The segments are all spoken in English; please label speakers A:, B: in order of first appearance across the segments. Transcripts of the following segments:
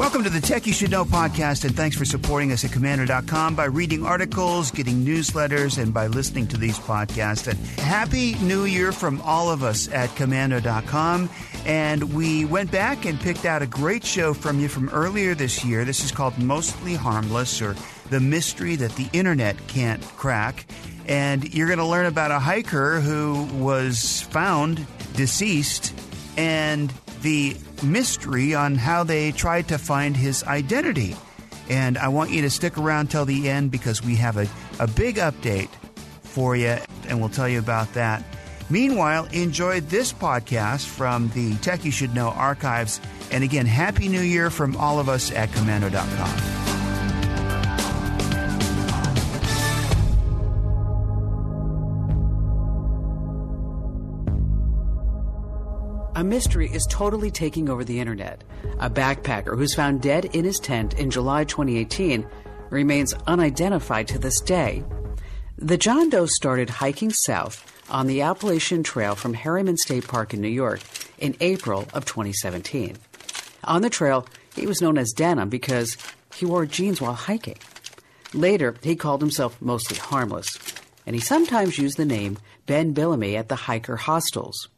A: Welcome to the Tech You Should Know podcast, and thanks for supporting us at Komando.com by reading articles, getting newsletters, and by listening to these podcasts. And Happy New Year from all of us at Komando.com. And we went back and picked out a great show from you from earlier this year. This is called Mostly Harmless, or The Mystery That the Internet Can't Crack. And you're going to learn about a hiker who was found deceased and the mystery on how they tried to find his identity. And I want you to stick around till the end because we have a, a big update for you, and we'll tell you about that. Meanwhile, enjoy this podcast from the Tech You Should Know archives. And again, Happy New Year from all of us at Komando.com.
B: A mystery is totally taking over the internet. A backpacker who's found dead in his tent in July 2018 remains unidentified to this day. The John Doe started hiking south on the Appalachian Trail from Harriman State Park in New York in April of 2017. On the trail, he was known as Denim because he wore jeans while hiking. Later, he called himself mostly harmless, and he sometimes used the name Ben Billamy at the hiker hostels.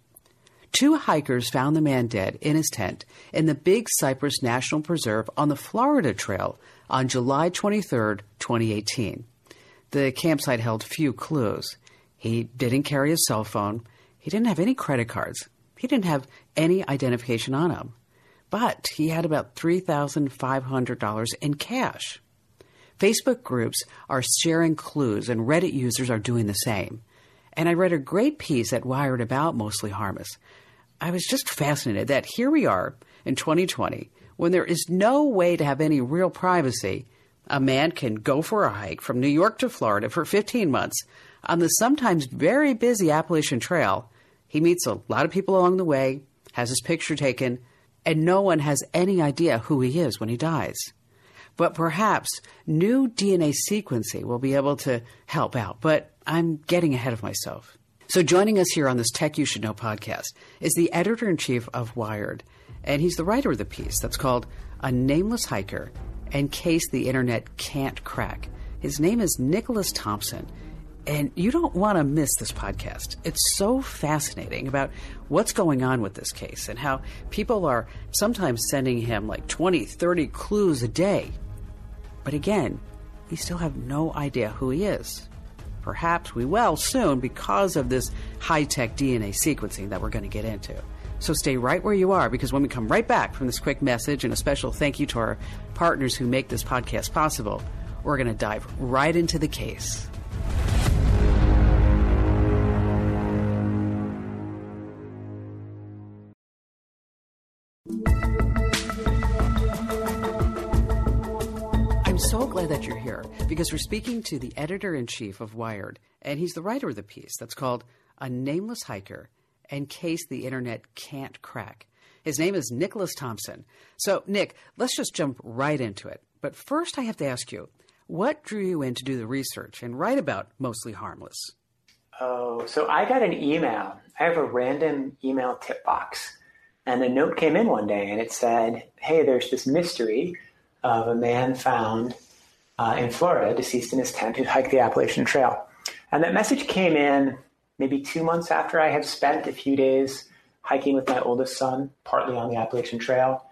B: Two hikers found the man dead in his tent in the Big Cypress National Preserve on the Florida Trail on July 23, 2018. The campsite held few clues. He didn't carry a cell phone. He didn't have any credit cards. He didn't have any identification on him. But he had about $3,500 in cash. Facebook groups are sharing clues, and Reddit users are doing the same. And I read a great piece at Wired about Mostly Harmless. I was just fascinated that here we are in 2020 when there is no way to have any real privacy. A man can go for a hike from New York to Florida for 15 months on the sometimes very busy Appalachian Trail. He meets a lot of people along the way, has his picture taken, and no one has any idea who he is when he dies. But perhaps new DNA sequencing will be able to help out, but I'm getting ahead of myself. So, joining us here on this Tech You Should Know podcast is the editor in chief of Wired, and he's the writer of the piece that's called A Nameless Hiker in Case the Internet Can't Crack. His name is Nicholas Thompson. And you don't want to miss this podcast. It's so fascinating about what's going on with this case and how people are sometimes sending him like 20, 30 clues a day. But again, we still have no idea who he is. Perhaps we will soon because of this high tech DNA sequencing that we're going to get into. So stay right where you are because when we come right back from this quick message and a special thank you to our partners who make this podcast possible, we're going to dive right into the case. Because we're speaking to the editor in chief of Wired, and he's the writer of the piece that's called A Nameless Hiker in Case the Internet Can't Crack. His name is Nicholas Thompson. So, Nick, let's just jump right into it. But first, I have to ask you what drew you in to do the research and write about Mostly Harmless?
C: Oh, so I got an email. I have a random email tip box. And a note came in one day and it said, Hey, there's this mystery of a man found uh, in Florida, deceased in his tent, who hiked the Appalachian Trail. And that message came in maybe two months after I had spent a few days hiking with my oldest son, partly on the Appalachian Trail.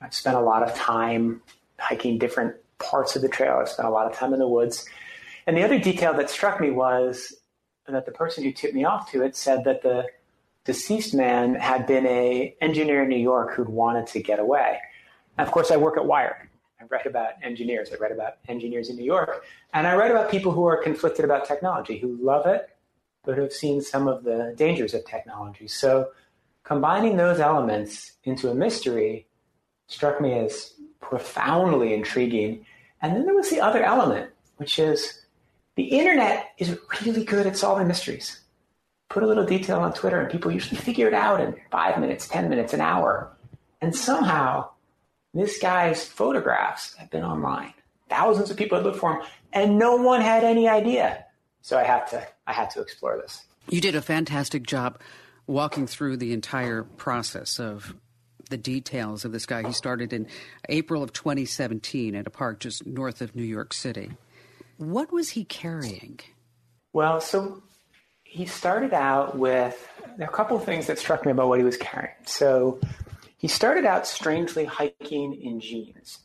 C: I've spent a lot of time hiking different parts of the trail. I've spent a lot of time in the woods. And the other detail that struck me was that the person who tipped me off to it said that the deceased man had been a engineer in New York who'd wanted to get away. And of course, I work at Wired, I write about engineers. I write about engineers in New York. And I write about people who are conflicted about technology, who love it, but have seen some of the dangers of technology. So combining those elements into a mystery struck me as profoundly intriguing. And then there was the other element, which is the internet is really good at solving mysteries. Put a little detail on Twitter, and people usually figure it out in five minutes, 10 minutes, an hour. And somehow this guy's photographs have been online. Thousands of people had looked for him, and no one had any idea. So I had to I had to explore this.
B: You did a fantastic job walking through the entire process of the details of this guy. He started in April of 2017 at a park just north of New York City. What was he carrying?
C: Well, so he started out with a couple of things that struck me about what he was carrying. So he started out strangely hiking in jeans,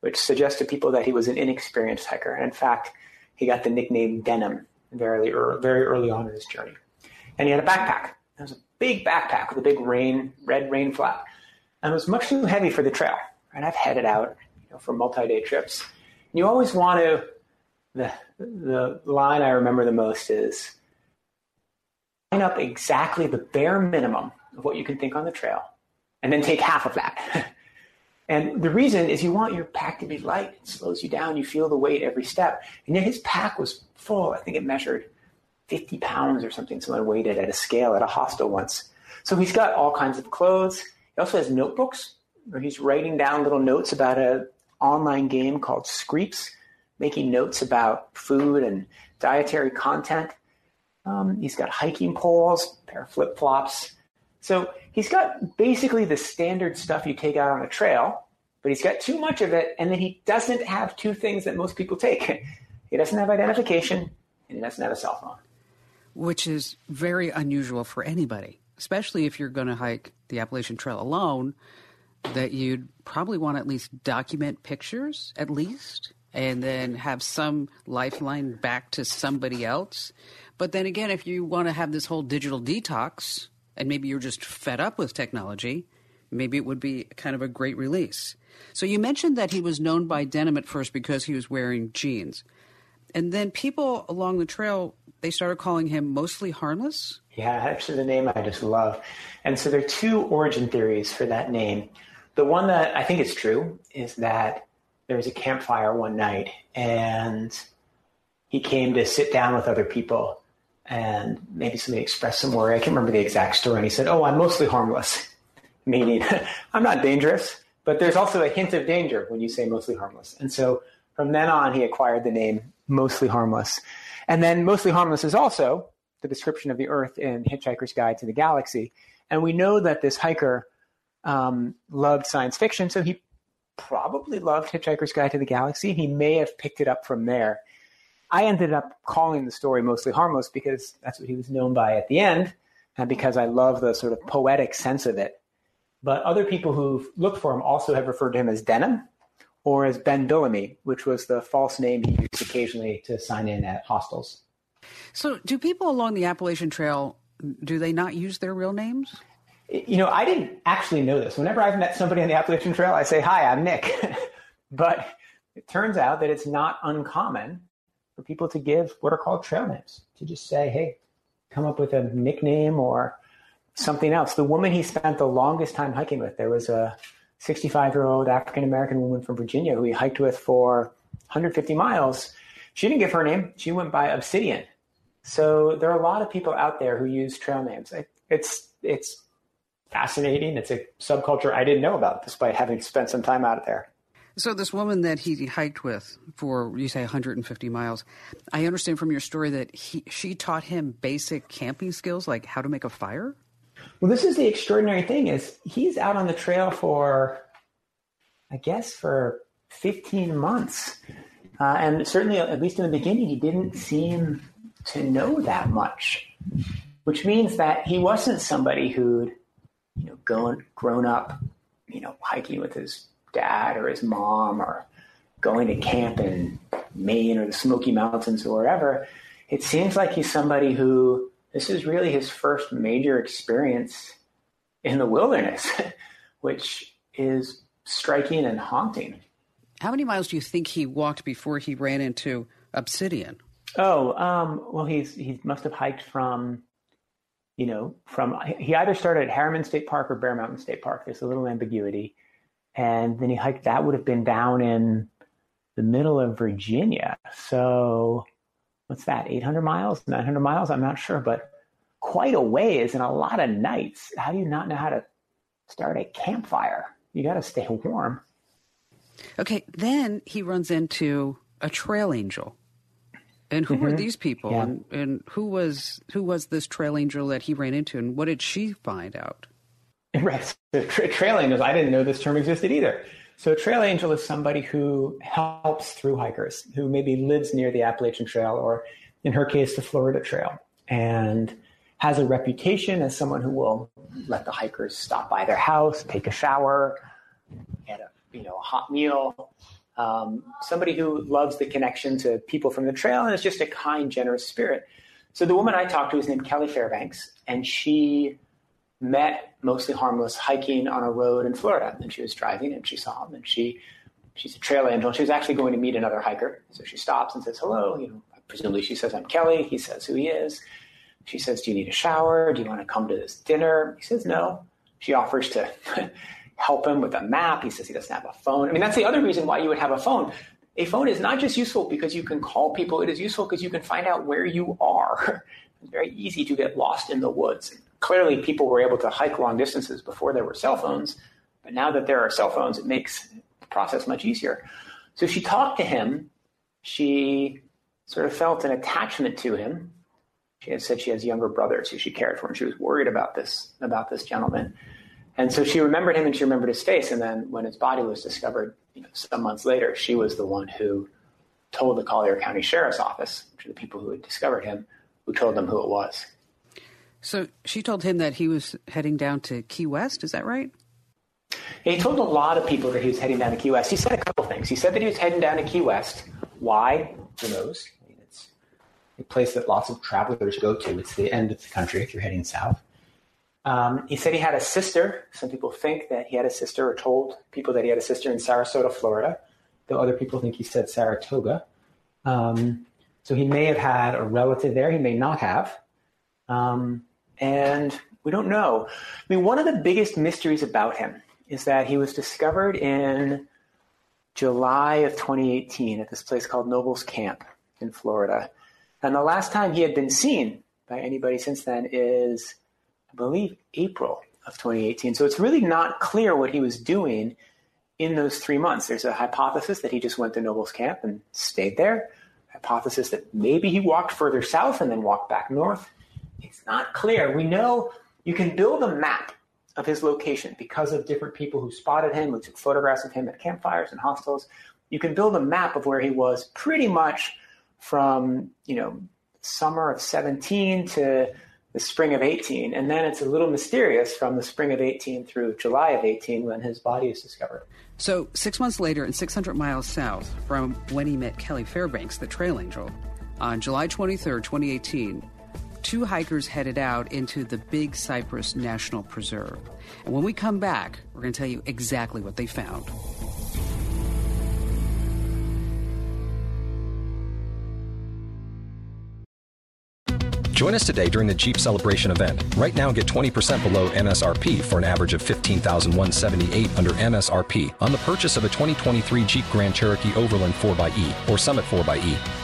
C: which suggests to people that he was an inexperienced hiker. And in fact, he got the nickname Denim very early, very early on in his journey. And he had a backpack. It was a big backpack with a big rain, red rain flap. And it was much too heavy for the trail. And I've headed out you know, for multi-day trips. And you always want to, the, the line I remember the most is, line up exactly the bare minimum of what you can think on the trail, and then take half of that. and the reason is you want your pack to be light. It slows you down. You feel the weight every step. And yet his pack was full. I think it measured 50 pounds or something. Someone weighed it at a scale at a hostel once. So he's got all kinds of clothes. He also has notebooks where he's writing down little notes about an online game called Screeps, making notes about food and dietary content. Um, he's got hiking poles, pair of flip flops. So he's got basically the standard stuff you take out on a trail, but he's got too much of it, and then he doesn't have two things that most people take. he doesn't have identification, and he doesn't have a cell phone.
B: Which is very unusual for anybody, especially if you're going to hike the Appalachian Trail alone, that you'd probably want to at least document pictures, at least, and then have some lifeline back to somebody else. But then again, if you want to have this whole digital detox and maybe you're just fed up with technology, maybe it would be kind of a great release. So you mentioned that he was known by denim at first because he was wearing jeans. And then people along the trail, they started calling him mostly harmless.
C: Yeah, actually, the name I just love. And so there are two origin theories for that name. The one that I think is true is that there was a campfire one night and he came to sit down with other people and maybe somebody expressed some worry. I can't remember the exact story. And he said, Oh, I'm mostly harmless, meaning I'm not dangerous, but there's also a hint of danger when you say mostly harmless. And so from then on, he acquired the name mostly harmless. And then mostly harmless is also the description of the Earth in Hitchhiker's Guide to the Galaxy. And we know that this hiker um, loved science fiction, so he probably loved Hitchhiker's Guide to the Galaxy. He may have picked it up from there. I ended up calling the story mostly harmless because that's what he was known by at the end, and because I love the sort of poetic sense of it. But other people who've looked for him also have referred to him as Denim or as Ben Billamy, which was the false name he used occasionally to sign in at hostels.
B: So, do people along the Appalachian Trail do they not use their real names?
C: You know, I didn't actually know this. Whenever I've met somebody on the Appalachian Trail, I say, "Hi, I'm Nick," but it turns out that it's not uncommon for people to give what are called trail names, to just say, hey, come up with a nickname or something else. The woman he spent the longest time hiking with, there was a 65 year old African American woman from Virginia who he hiked with for 150 miles. She didn't give her name, she went by Obsidian. So there are a lot of people out there who use trail names. It's, it's fascinating. It's a subculture I didn't know about despite having spent some time out there.
B: So this woman that he hiked with for you say 150 miles, I understand from your story that he she taught him basic camping skills like how to make a fire.
C: Well, this is the extraordinary thing is he's out on the trail for, I guess, for 15 months, uh, and certainly at least in the beginning he didn't seem to know that much, which means that he wasn't somebody who'd you know gone grown up, you know, hiking with his dad or his mom or going to camp in Maine or the Smoky Mountains or wherever, it seems like he's somebody who this is really his first major experience in the wilderness, which is striking and haunting.
B: How many miles do you think he walked before he ran into Obsidian?
C: Oh, um, well, he's he must have hiked from, you know, from he either started at Harriman State Park or Bear Mountain State Park. There's a little ambiguity and then he hiked. That would have been down in the middle of Virginia. So what's that? 800 miles, 900 miles? I'm not sure, but quite a ways and a lot of nights. How do you not know how to start a campfire? You got to stay warm.
B: Okay, then he runs into a trail angel. And who mm-hmm. were these people? Yeah. And, and who was who was this trail angel that he ran into? And what did she find out?
C: Right. So tra- trail angels, I didn't know this term existed either. So a trail angel is somebody who helps through hikers, who maybe lives near the Appalachian Trail or, in her case, the Florida Trail, and has a reputation as someone who will let the hikers stop by their house, take a shower, get a you know a hot meal. Um, somebody who loves the connection to people from the trail and is just a kind, generous spirit. So the woman I talked to is named Kelly Fairbanks, and she met mostly harmless hiking on a road in Florida. And she was driving and she saw him and she she's a trail angel. She was actually going to meet another hiker. So she stops and says, Hello. You know, presumably she says, I'm Kelly. He says who he is. She says, Do you need a shower? Do you want to come to this dinner? He says, No. She offers to help him with a map. He says he doesn't have a phone. I mean, that's the other reason why you would have a phone. A phone is not just useful because you can call people, it is useful because you can find out where you are. It's very easy to get lost in the woods clearly people were able to hike long distances before there were cell phones, but now that there are cell phones, it makes the process much easier. So she talked to him. She sort of felt an attachment to him. She had said she has younger brothers who she cared for, and she was worried about this about this gentleman. And so she remembered him and she remembered his face. And then when his body was discovered, you know, some months later, she was the one who told the Collier County Sheriff's Office, which are the people who had discovered him, who told them who it was.
B: So she told him that he was heading down to Key West. Is that right?
C: he told a lot of people that he was heading down to Key West. He said a couple things. He said that he was heading down to Key West. Why? Who knows? I mean, it's a place that lots of travelers go to. It's the end of the country if you're heading south. Um, he said he had a sister. Some people think that he had a sister, or told people that he had a sister in Sarasota, Florida, though other people think he said Saratoga. Um, so he may have had a relative there. He may not have. Um, and we don't know. I mean, one of the biggest mysteries about him is that he was discovered in July of 2018 at this place called Noble's Camp in Florida. And the last time he had been seen by anybody since then is, I believe, April of 2018. So it's really not clear what he was doing in those three months. There's a hypothesis that he just went to Noble's Camp and stayed there. Hypothesis that maybe he walked further south and then walked back north. It's not clear. We know you can build a map of his location because of different people who spotted him, who took photographs of him at campfires and hostels. You can build a map of where he was pretty much from, you know, summer of 17 to the spring of 18. And then it's a little mysterious from the spring of 18 through July of 18 when his body is discovered.
B: So, six months later, and 600 miles south from when he met Kelly Fairbanks, the trail angel, on July 23, 2018, two hikers headed out into the Big Cypress National Preserve. And when we come back, we're going to tell you exactly what they found.
D: Join us today during the Jeep Celebration event. Right now, get 20% below MSRP for an average of 15178 under MSRP on the purchase of a 2023 Jeep Grand Cherokee Overland 4xE or Summit 4xE.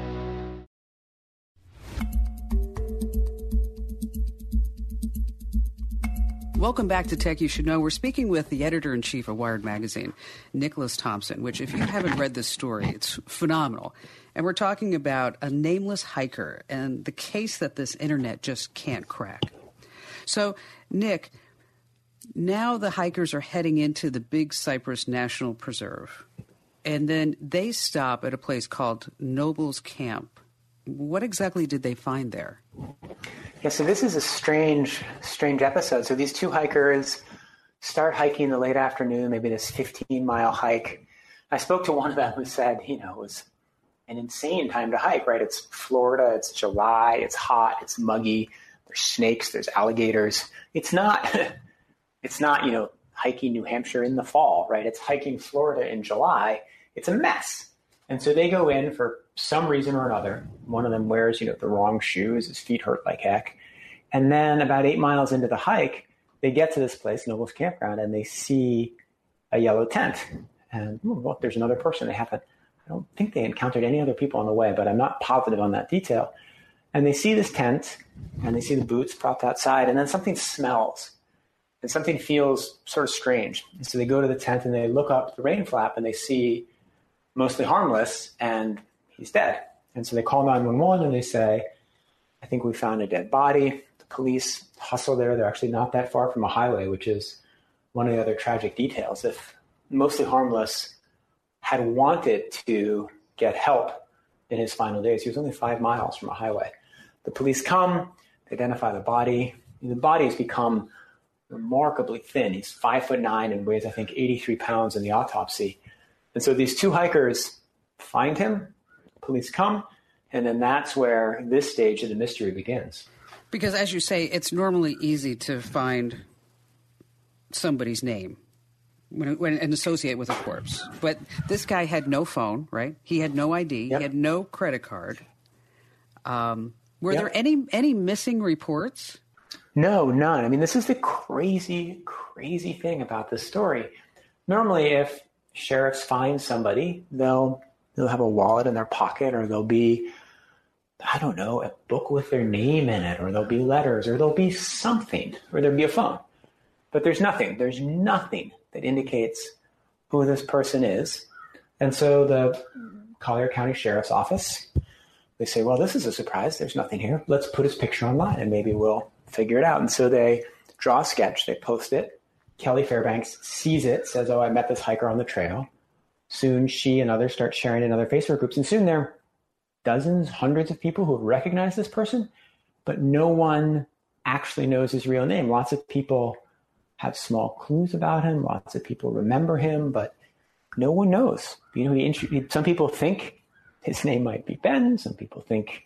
B: Welcome back to Tech You Should Know. We're speaking with the editor in chief of Wired Magazine, Nicholas Thompson, which, if you haven't read this story, it's phenomenal. And we're talking about a nameless hiker and the case that this internet just can't crack. So, Nick, now the hikers are heading into the Big Cypress National Preserve, and then they stop at a place called Noble's Camp. What exactly did they find there?
C: Yeah, so this is a strange, strange episode. So these two hikers start hiking in the late afternoon, maybe this 15 mile hike. I spoke to one of them who said, you know, it was an insane time to hike, right? It's Florida, it's July, it's hot, it's muggy, there's snakes, there's alligators. It's not, it's not, you know, hiking New Hampshire in the fall, right? It's hiking Florida in July. It's a mess. And so they go in for some reason or another. One of them wears, you know, the wrong shoes. His feet hurt like heck. And then about eight miles into the hike, they get to this place, Noble's Campground, and they see a yellow tent. And oh, there's another person. They haven't, I don't think they encountered any other people on the way, but I'm not positive on that detail. And they see this tent and they see the boots propped outside, and then something smells and something feels sort of strange. And so they go to the tent and they look up the rain flap and they see mostly harmless and he's dead. And so they call 911 and they say, I think we found a dead body. The police hustle there. They're actually not that far from a highway, which is one of the other tragic details. If mostly harmless had wanted to get help in his final days, he was only five miles from a highway. The police come, they identify the body. The body has become remarkably thin. He's five foot nine and weighs, I think, 83 pounds in the autopsy. And so these two hikers find him, police come, and then that's where this stage of the mystery begins.
B: Because, as you say, it's normally easy to find somebody's name when, when and associate with a corpse. But this guy had no phone, right? He had no ID. Yep. He had no credit card. Um, were yep. there any any missing reports?
C: No, none. I mean, this is the crazy, crazy thing about this story. Normally, if sheriffs find somebody, they'll they'll have a wallet in their pocket, or they'll be, I don't know, a book with their name in it, or there'll be letters, or there'll be something, or there'll be a phone. But there's nothing. There's nothing that indicates who this person is. And so the Collier County Sheriff's Office, they say, well, this is a surprise. There's nothing here. Let's put his picture online and maybe we'll figure it out. And so they draw a sketch, they post it. Kelly Fairbanks sees it, says, Oh, I met this hiker on the trail. Soon she and others start sharing in other Facebook groups. And soon there are dozens, hundreds of people who recognize this person, but no one actually knows his real name. Lots of people have small clues about him. Lots of people remember him, but no one knows. You know, he, some people think his name might be Ben. Some people think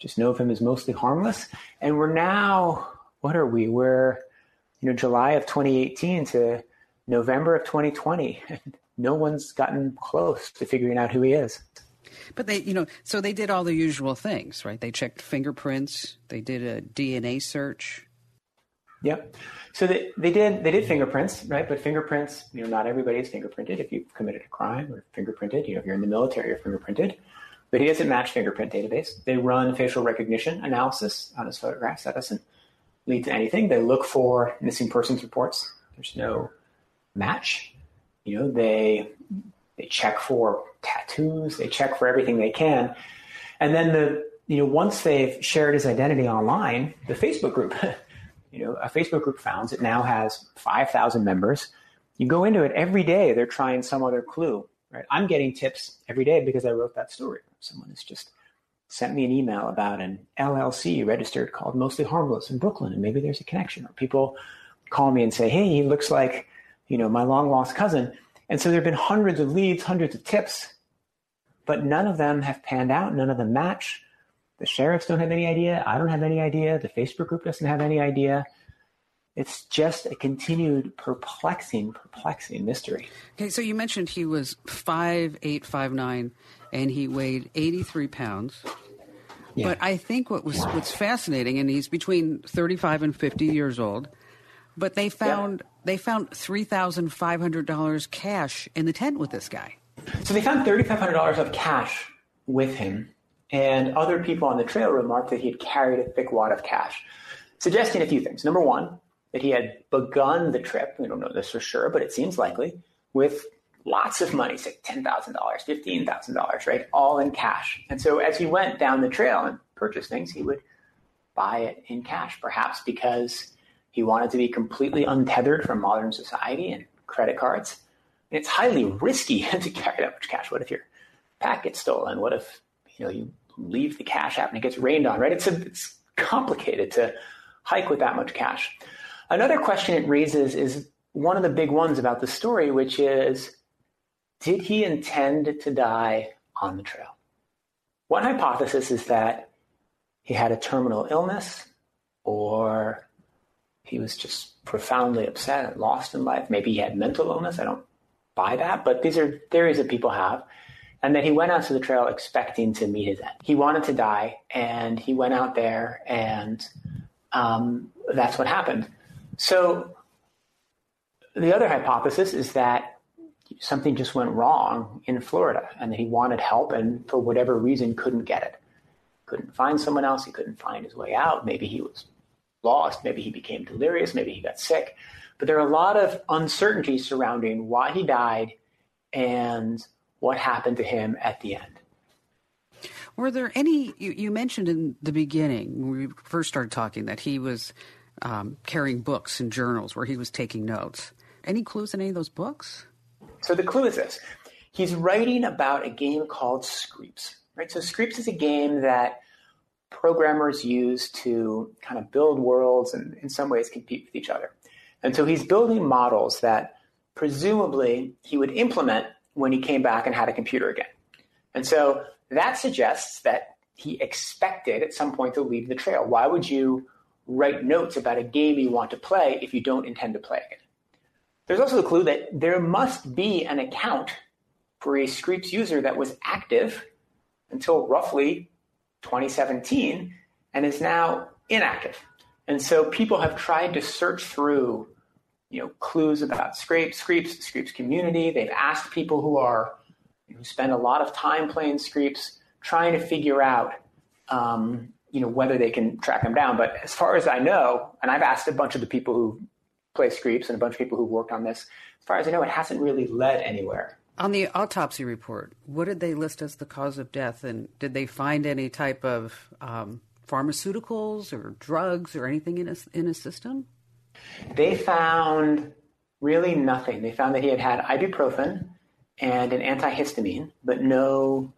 C: just know of him as mostly harmless. And we're now, what are we? We're, you know, July of 2018 to November of 2020. no one's gotten close to figuring out who he is.
B: But they, you know, so they did all the usual things, right? They checked fingerprints, they did a DNA search.
C: Yep. So they, they did they did fingerprints, right? But fingerprints, you know, not everybody is fingerprinted. If you've committed a crime or fingerprinted, you know, if you're in the military, you're fingerprinted but he doesn't match fingerprint database. They run facial recognition analysis on his photographs. That doesn't lead to anything. They look for missing persons reports. There's no match. You know, they they check for tattoos. They check for everything they can, and then the you know once they've shared his identity online, the Facebook group, you know, a Facebook group founds it now has five thousand members. You go into it every day. They're trying some other clue. Right? I'm getting tips every day because I wrote that story. Someone has just sent me an email about an LLC registered called Mostly Harmless in Brooklyn, and maybe there's a connection. Or people call me and say, "Hey, he looks like you know my long lost cousin." And so there have been hundreds of leads, hundreds of tips, but none of them have panned out. None of them match. The sheriffs don't have any idea. I don't have any idea. The Facebook group doesn't have any idea. It's just a continued perplexing, perplexing mystery.
B: Okay, so you mentioned he was five eight, five nine, and he weighed 83 pounds. Yeah. But I think what was what's fascinating, and he's between 35 and 50 years old. But they found yeah. they found three thousand five hundred dollars cash in the tent with this guy.
C: So they found thirty five hundred dollars of cash with him, and other people on the trail remarked that he had carried a thick wad of cash, suggesting a few things. Number one, that he had begun the trip. We don't know this for sure, but it seems likely with lots of money, say $10,000, $15,000, right? All in cash. And so as he went down the trail and purchased things, he would buy it in cash, perhaps because he wanted to be completely untethered from modern society and credit cards. And it's highly risky to carry that much cash. What if your pack gets stolen? What if you know you leave the cash app and it gets rained on? Right? It's a, it's complicated to hike with that much cash. Another question it raises is one of the big ones about the story, which is did he intend to die on the trail? One hypothesis is that he had a terminal illness or he was just profoundly upset and lost in life. Maybe he had mental illness. I don't buy that, but these are theories that people have. And then he went out to the trail expecting to meet his end. He wanted to die, and he went out there, and um, that's what happened. So the other hypothesis is that something just went wrong in Florida and that he wanted help and for whatever reason couldn't get it. couldn't find someone else. He couldn't find his way out. Maybe he was lost. Maybe he became delirious. Maybe he got sick. But there are a lot of uncertainties surrounding why he died and what happened to him at the end.
B: Were there any, you, you mentioned in the beginning, when we first started talking, that he was um, carrying books and journals where he was taking notes. Any clues in any of those books?
C: So the clue is this he's writing about a game called Screeps. Right? So Screeps is a game that programmers use to kind of build worlds and in some ways compete with each other. And so he's building models that presumably he would implement when he came back and had a computer again. And so that suggests that he expected at some point to leave the trail. Why would you write notes about a game you want to play if you don't intend to play it? There's also the clue that there must be an account for a Screeps user that was active until roughly 2017 and is now inactive. And so people have tried to search through you know, clues about Scrapes, Screeps, Screeps community. They've asked people who are who spend a lot of time playing Screeps, trying to figure out um, you know whether they can track them down. But as far as I know, and I've asked a bunch of the people who play Screeps and a bunch of people who've worked on this, as far as I know, it hasn't really led anywhere.
B: On the autopsy report, what did they list as the cause of death, and did they find any type of um, pharmaceuticals or drugs or anything in his in his system?
C: They found really nothing. They found that he had had ibuprofen and an antihistamine, but no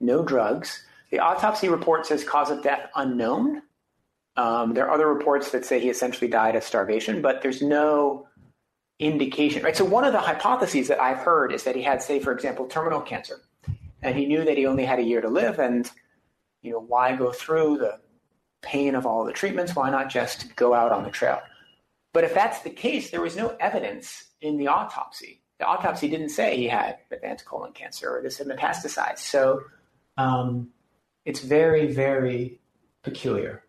C: no drugs. The autopsy report says cause of death unknown. Um, there are other reports that say he essentially died of starvation, but there's no indication, right? So one of the hypotheses that I've heard is that he had, say, for example, terminal cancer, and he knew that he only had a year to live, and you know, why go through the pain of all the treatments? Why not just go out on the trail? But if that's the case, there was no evidence in the autopsy. The autopsy didn't say he had advanced colon cancer or this had metastasized. So um, it's very, very peculiar.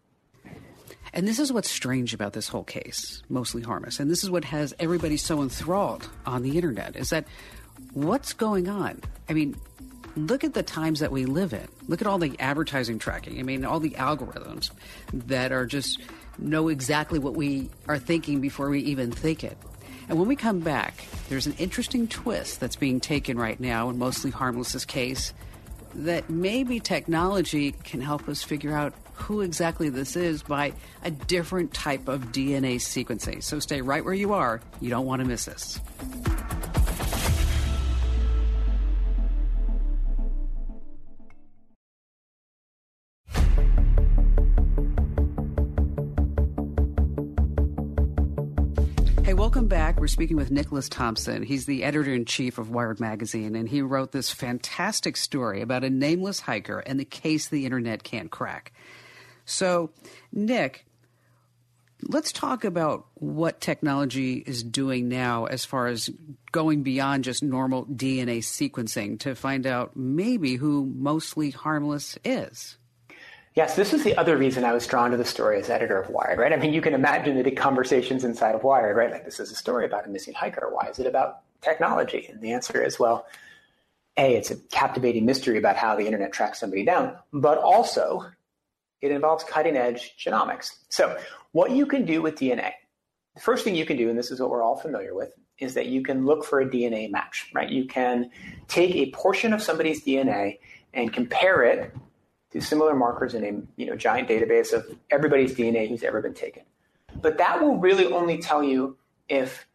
B: And this is what's strange about this whole case, mostly harmless. And this is what has everybody so enthralled on the internet is that what's going on? I mean, look at the times that we live in. Look at all the advertising tracking. I mean, all the algorithms that are just know exactly what we are thinking before we even think it. And when we come back, there's an interesting twist that's being taken right now in Mostly Harmless's case that maybe technology can help us figure out who exactly this is by a different type of DNA sequencing. So stay right where you are. You don't want to miss this. Welcome back. We're speaking with Nicholas Thompson. He's the editor in chief of Wired Magazine, and he wrote this fantastic story about a nameless hiker and the case the internet can't crack. So, Nick, let's talk about what technology is doing now as far as going beyond just normal DNA sequencing to find out maybe who mostly harmless is.
C: Yes, this is the other reason I was drawn to the story as editor of Wired, right? I mean, you can imagine the conversations inside of Wired, right? Like, this is a story about a missing hiker. Why is it about technology? And the answer is, well, A, it's a captivating mystery about how the internet tracks somebody down, but also it involves cutting edge genomics. So, what you can do with DNA, the first thing you can do, and this is what we're all familiar with, is that you can look for a DNA match, right? You can take a portion of somebody's DNA and compare it to similar markers in a you know, giant database of everybody's DNA who's ever been taken. But that will really only tell you if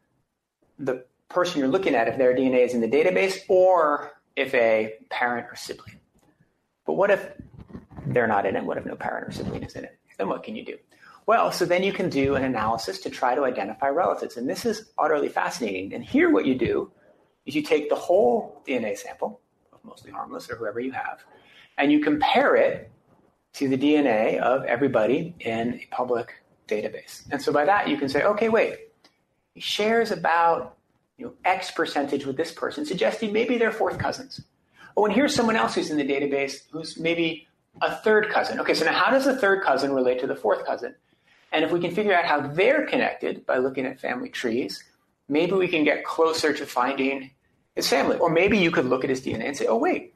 C: the person you're looking at, if their DNA is in the database or if a parent or sibling. But what if they're not in it? What if no parent or sibling is in it? Then what can you do? Well, so then you can do an analysis to try to identify relatives. And this is utterly fascinating. And here, what you do is you take the whole DNA sample, of mostly harmless or whoever you have, and you compare it to the DNA of everybody in a public database. And so by that, you can say, okay, wait, he shares about you know, X percentage with this person, suggesting maybe they're fourth cousins. Oh, and here's someone else who's in the database who's maybe a third cousin. Okay, so now how does the third cousin relate to the fourth cousin? And if we can figure out how they're connected by looking at family trees, maybe we can get closer to finding his family. Or maybe you could look at his DNA and say, oh, wait,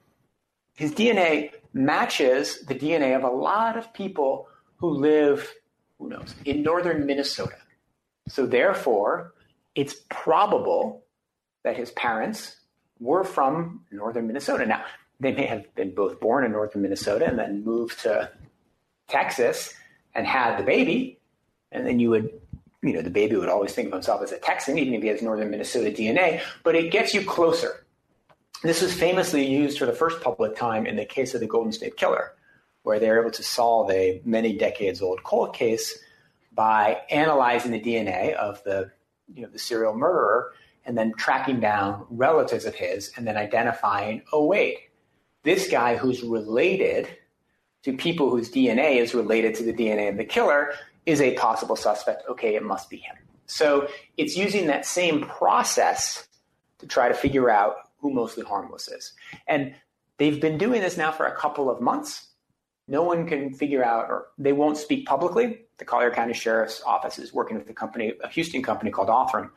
C: his DNA matches the DNA of a lot of people who live, who knows, in northern Minnesota. So therefore, it's probable that his parents were from northern Minnesota. Now, they may have been both born in northern Minnesota and then moved to Texas and had the baby. And then you would, you know, the baby would always think of himself as a Texan, even if he has northern Minnesota DNA, but it gets you closer. This was famously used for the first public time in the case of the Golden State Killer, where they were able to solve a many decades old cold case by analyzing the DNA of the, you know, the serial murderer and then tracking down relatives of his and then identifying, oh, wait, this guy who's related to people whose DNA is related to the DNA of the killer is a possible suspect. Okay, it must be him. So it's using that same process to try to figure out who mostly harmless is. And they've been doing this now for a couple of months. No one can figure out, or they won't speak publicly. The Collier County Sheriff's Office is working with a company, a Houston company called Othram,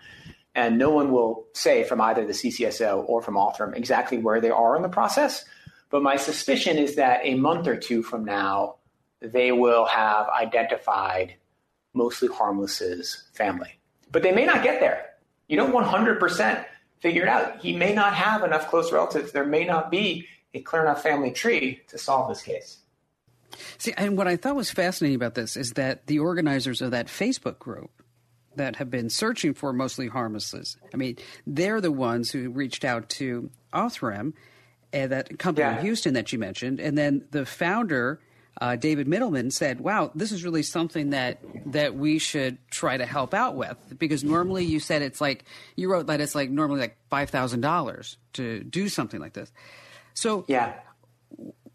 C: and no one will say from either the CCSO or from Othram exactly where they are in the process. But my suspicion is that a month or two from now, they will have identified mostly harmless's family. But they may not get there. You don't 100% figure it out. He may not have enough close relatives. There may not be a clear enough family tree to solve this case.
B: See, and what I thought was fascinating about this is that the organizers of that Facebook group that have been searching for mostly harmlesses, I mean, they're the ones who reached out to Othram uh, that company yeah. in Houston that you mentioned, and then the founder. Uh, David Mittelman said, "Wow, this is really something that that we should try to help out with because normally you said it's like you wrote that it's like normally like five thousand dollars to do something like this. So
C: yeah,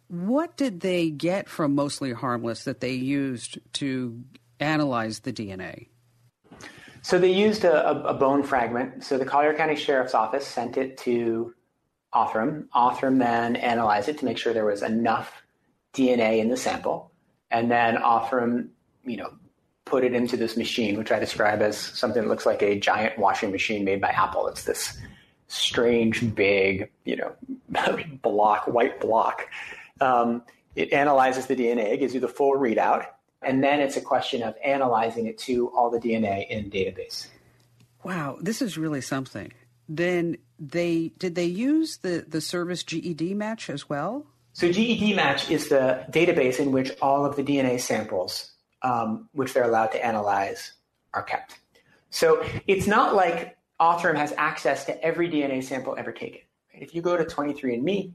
B: what did they get from Mostly Harmless that they used to analyze the DNA?
C: So they used a, a, bone fragment. So the Collier County Sheriff's Office sent it to Othram. Othram then analyzed it to make sure there was enough DNA in the sample, and then Othram, you know, put it into this machine, which I describe as something that looks like a giant washing machine made by Apple. It's this strange, big, you know, block, white block. Um, it analyzes the DNA, gives you the full readout, and then it's a question of analyzing it to all the DNA in database.
B: Wow, this is really something. Then they did they use the the service GED match as well?
C: So GED match is the database in which all of the DNA samples, um, which they're allowed to analyze, are kept. So it's not like Othram has access to every DNA sample ever taken. If you go to 23andMe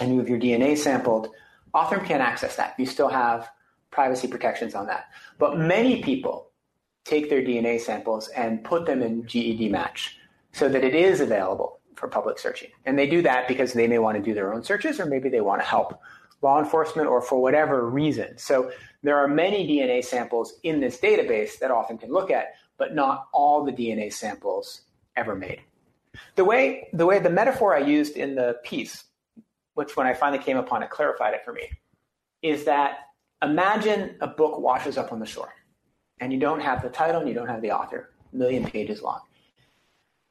C: and you have your DNA sampled, Othram can't access that. You still have privacy protections on that. But many people take their DNA samples and put them in GED match so that it is available for public searching. And they do that because they may want to do their own searches or maybe they want to help law enforcement or for whatever reason. So there are many DNA samples in this database that often can look at, but not all the DNA samples ever made. The way the way the metaphor I used in the piece, which when I finally came upon it clarified it for me, is that imagine a book washes up on the shore and you don't have the title and you don't have the author, million pages long.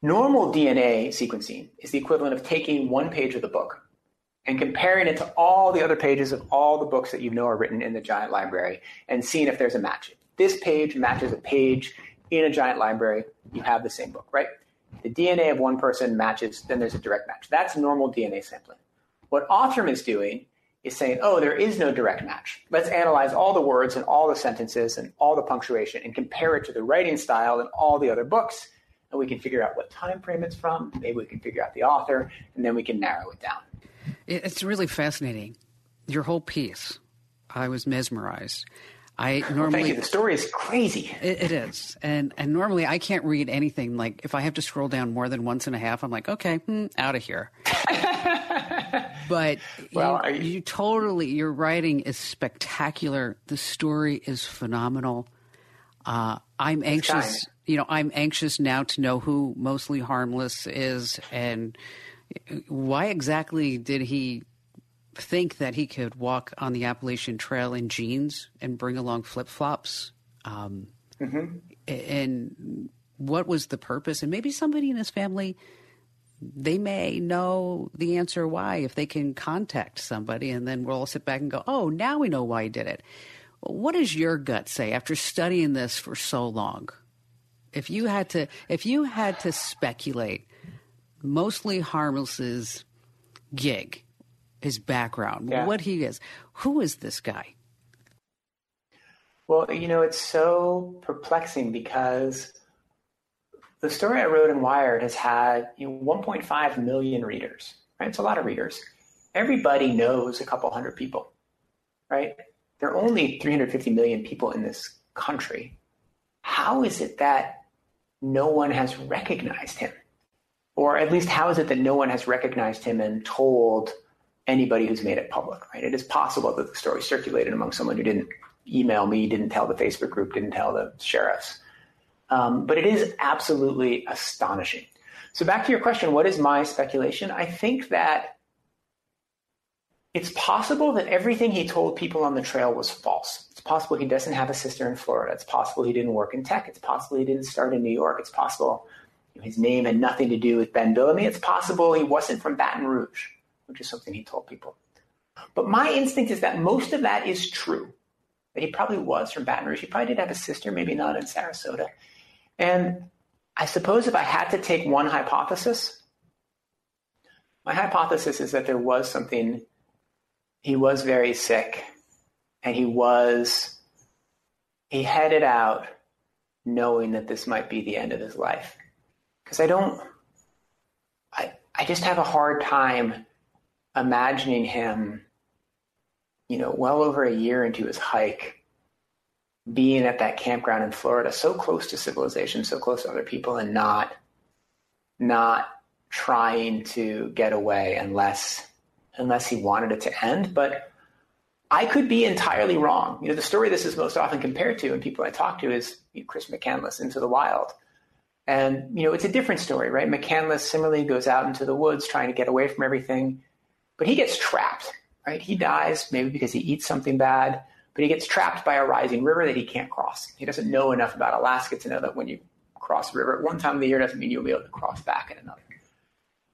C: Normal DNA sequencing is the equivalent of taking one page of the book and comparing it to all the other pages of all the books that you know are written in the giant library and seeing if there's a match. this page matches a page in a giant library, you have the same book, right? The DNA of one person matches, then there's a direct match. That's normal DNA sampling. What Othram is doing is saying, oh, there is no direct match. Let's analyze all the words and all the sentences and all the punctuation and compare it to the writing style in all the other books and we can figure out what time frame it's from. Maybe we can figure out the author, and then we can narrow it down.
B: It's really fascinating. Your whole piece, I was mesmerized. I normally
C: the story is crazy.
B: It, it is, and and normally I can't read anything. Like if I have to scroll down more than once and a half, I'm like, okay, hmm, out of here. but well, you, you totally your writing is spectacular. The story is phenomenal. Uh, I'm anxious you know, I'm anxious now to know who Mostly Harmless is and why exactly did he think that he could walk on the Appalachian Trail in jeans and bring along flip flops? Um, mm-hmm. And what was the purpose? And maybe somebody in his family they may know the answer why if they can contact somebody, and then we'll all sit back and go, oh, now we know why he did it. What does your gut say after studying this for so long? If you had to, if you had to speculate, mostly harmless's gig, his background, yeah. what he is, who is this guy?
C: Well, you know, it's so perplexing because the story I wrote in Wired has had you know, 1.5 million readers. Right, it's a lot of readers. Everybody knows a couple hundred people, right? There are only 350 million people in this country. How is it that no one has recognized him? Or at least, how is it that no one has recognized him and told anybody who's made it public, right? It is possible that the story circulated among someone who didn't email me, didn't tell the Facebook group, didn't tell the sheriffs. Um, but it is absolutely astonishing. So, back to your question, what is my speculation? I think that it's possible that everything he told people on the trail was false. It's possible he doesn't have a sister in Florida. It's possible he didn't work in tech. It's possible he didn't start in New York. It's possible his name had nothing to do with Ben Bellamy. It's possible he wasn't from Baton Rouge, which is something he told people. But my instinct is that most of that is true. That he probably was from Baton Rouge. He probably did have a sister, maybe not in Sarasota. And I suppose if I had to take one hypothesis, my hypothesis is that there was something, he was very sick and he was, he headed out knowing that this might be the end of his life. Because I don't, I, I just have a hard time imagining him, you know, well over a year into his hike being at that campground in Florida, so close to civilization, so close to other people, and not not trying to get away unless unless he wanted it to end. But I could be entirely wrong. You know, the story this is most often compared to, and people I talk to, is Chris McCandless Into the Wild. And you know, it's a different story, right? McCandless similarly goes out into the woods trying to get away from everything, but he gets trapped, right? He dies maybe because he eats something bad but he gets trapped by a rising river that he can't cross. He doesn't know enough about Alaska to know that when you cross a river at one time of the year doesn't mean you'll be able to cross back at another.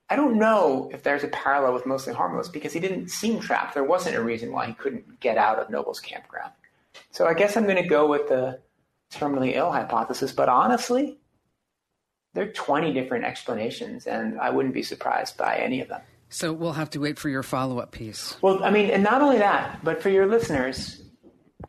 C: I don't know if there's a parallel with Mostly Harmless because he didn't seem trapped. There wasn't a reason why he couldn't get out of Noble's campground. So I guess I'm going to go with the terminally ill hypothesis. But honestly, there are 20 different explanations, and I wouldn't be surprised by any of them.
B: So we'll have to wait for your follow up piece.
C: Well, I mean, and not only that, but for your listeners,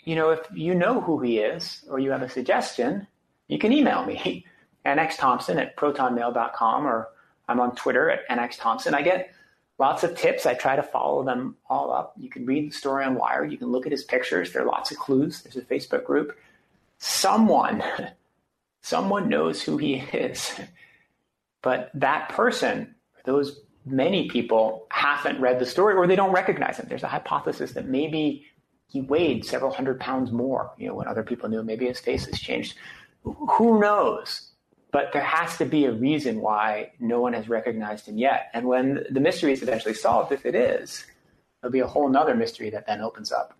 C: you know, if you know who he is or you have a suggestion, you can email me, nxthompson at protonmail.com, or I'm on Twitter at nxthompson. I get lots of tips. I try to follow them all up. You can read the story on Wired. You can look at his pictures. There are lots of clues. There's a Facebook group. Someone, someone knows who he is. But that person, those many people haven't read the story or they don't recognize him. There's a hypothesis that maybe he weighed several hundred pounds more, you know, when other people knew maybe his face has changed. Who knows? But there has to be a reason why no one has recognized him yet. And when the mystery is eventually solved, if it is, there'll be a whole nother mystery that then opens up.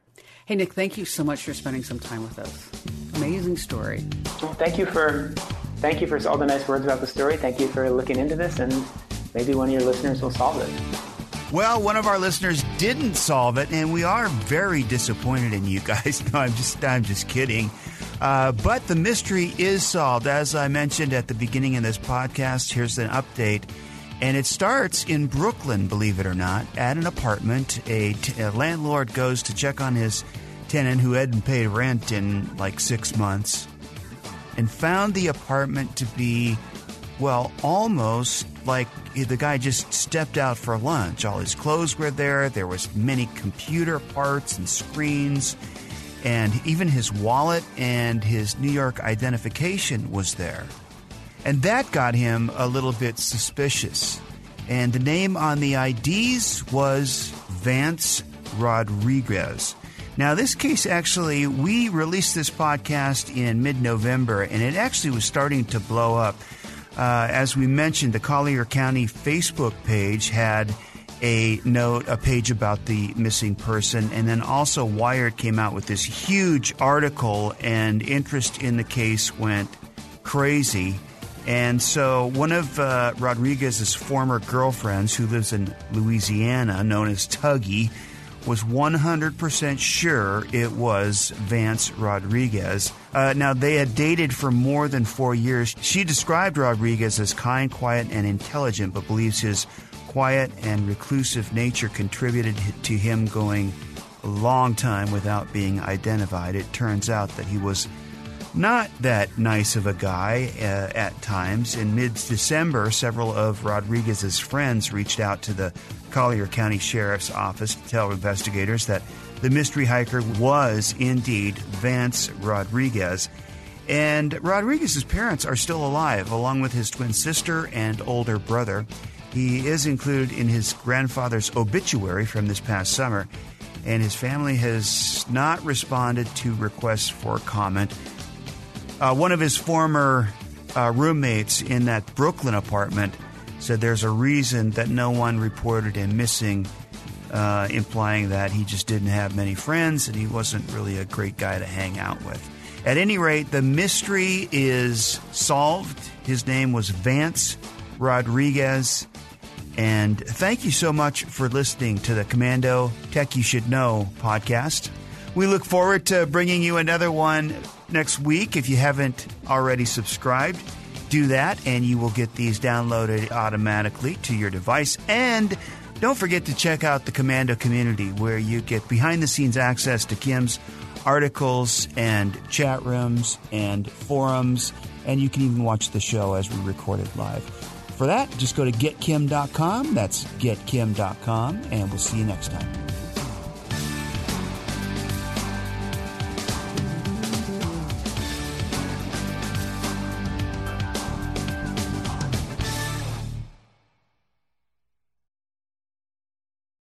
B: Hey, Nick, thank you so much for spending some time with us. Amazing story.
C: Well, thank you for thank you for all the nice words about the story. Thank you for looking into this, and maybe one of your listeners will solve it.
A: Well, one of our listeners didn't solve it, and we are very disappointed in you guys. No, I'm just I'm just kidding. Uh, but the mystery is solved, as I mentioned at the beginning of this podcast. Here's an update. And it starts in Brooklyn, believe it or not, at an apartment. A, t- a landlord goes to check on his tenant who hadn't paid rent in like six months and found the apartment to be, well, almost like the guy just stepped out for lunch. All his clothes were there. There was many computer parts and screens, and even his wallet and his New York identification was there. And that got him a little bit suspicious. And the name on the IDs was Vance Rodriguez. Now, this case actually, we released this podcast in mid November, and it actually was starting to blow up. Uh, as we mentioned, the Collier County Facebook page had a note, a page about the missing person, and then also Wired came out with this huge article, and interest in the case went crazy. And so, one of uh, Rodriguez's former girlfriends, who lives in Louisiana, known as Tuggy, was 100% sure it was Vance Rodriguez. Uh, now, they had dated for more than four years. She described Rodriguez as kind, quiet, and intelligent, but believes his quiet and reclusive nature contributed to him going a long time without being identified. It turns out that he was not that nice of a guy uh, at times. In mid December, several of Rodriguez's friends reached out to the Collier County Sheriff's Office to tell investigators that the mystery hiker was indeed Vance Rodriguez. And Rodriguez's parents are still alive, along with his twin sister and older brother. He is included in his grandfather's obituary from this past summer, and his family has not responded to requests for comment. Uh, one of his former uh, roommates in that Brooklyn apartment said there's a reason that no one reported him missing, uh, implying that he just didn't have many friends and he wasn't really a great guy to hang out with. At any rate, the mystery is solved. His name was Vance Rodriguez. And thank you so much for listening to the Komando Tech You Should Know podcast. We look forward to bringing you another one next week. If you haven't already subscribed, do that, and you will get these downloaded automatically to your device. And don't forget to check out the Komando community, where you get behind the scenes access to Kim's articles and chat rooms and forums, and you can even watch the show as we record it live. For that, just go to getkim.com. That's getkim.com, and we'll see you next time.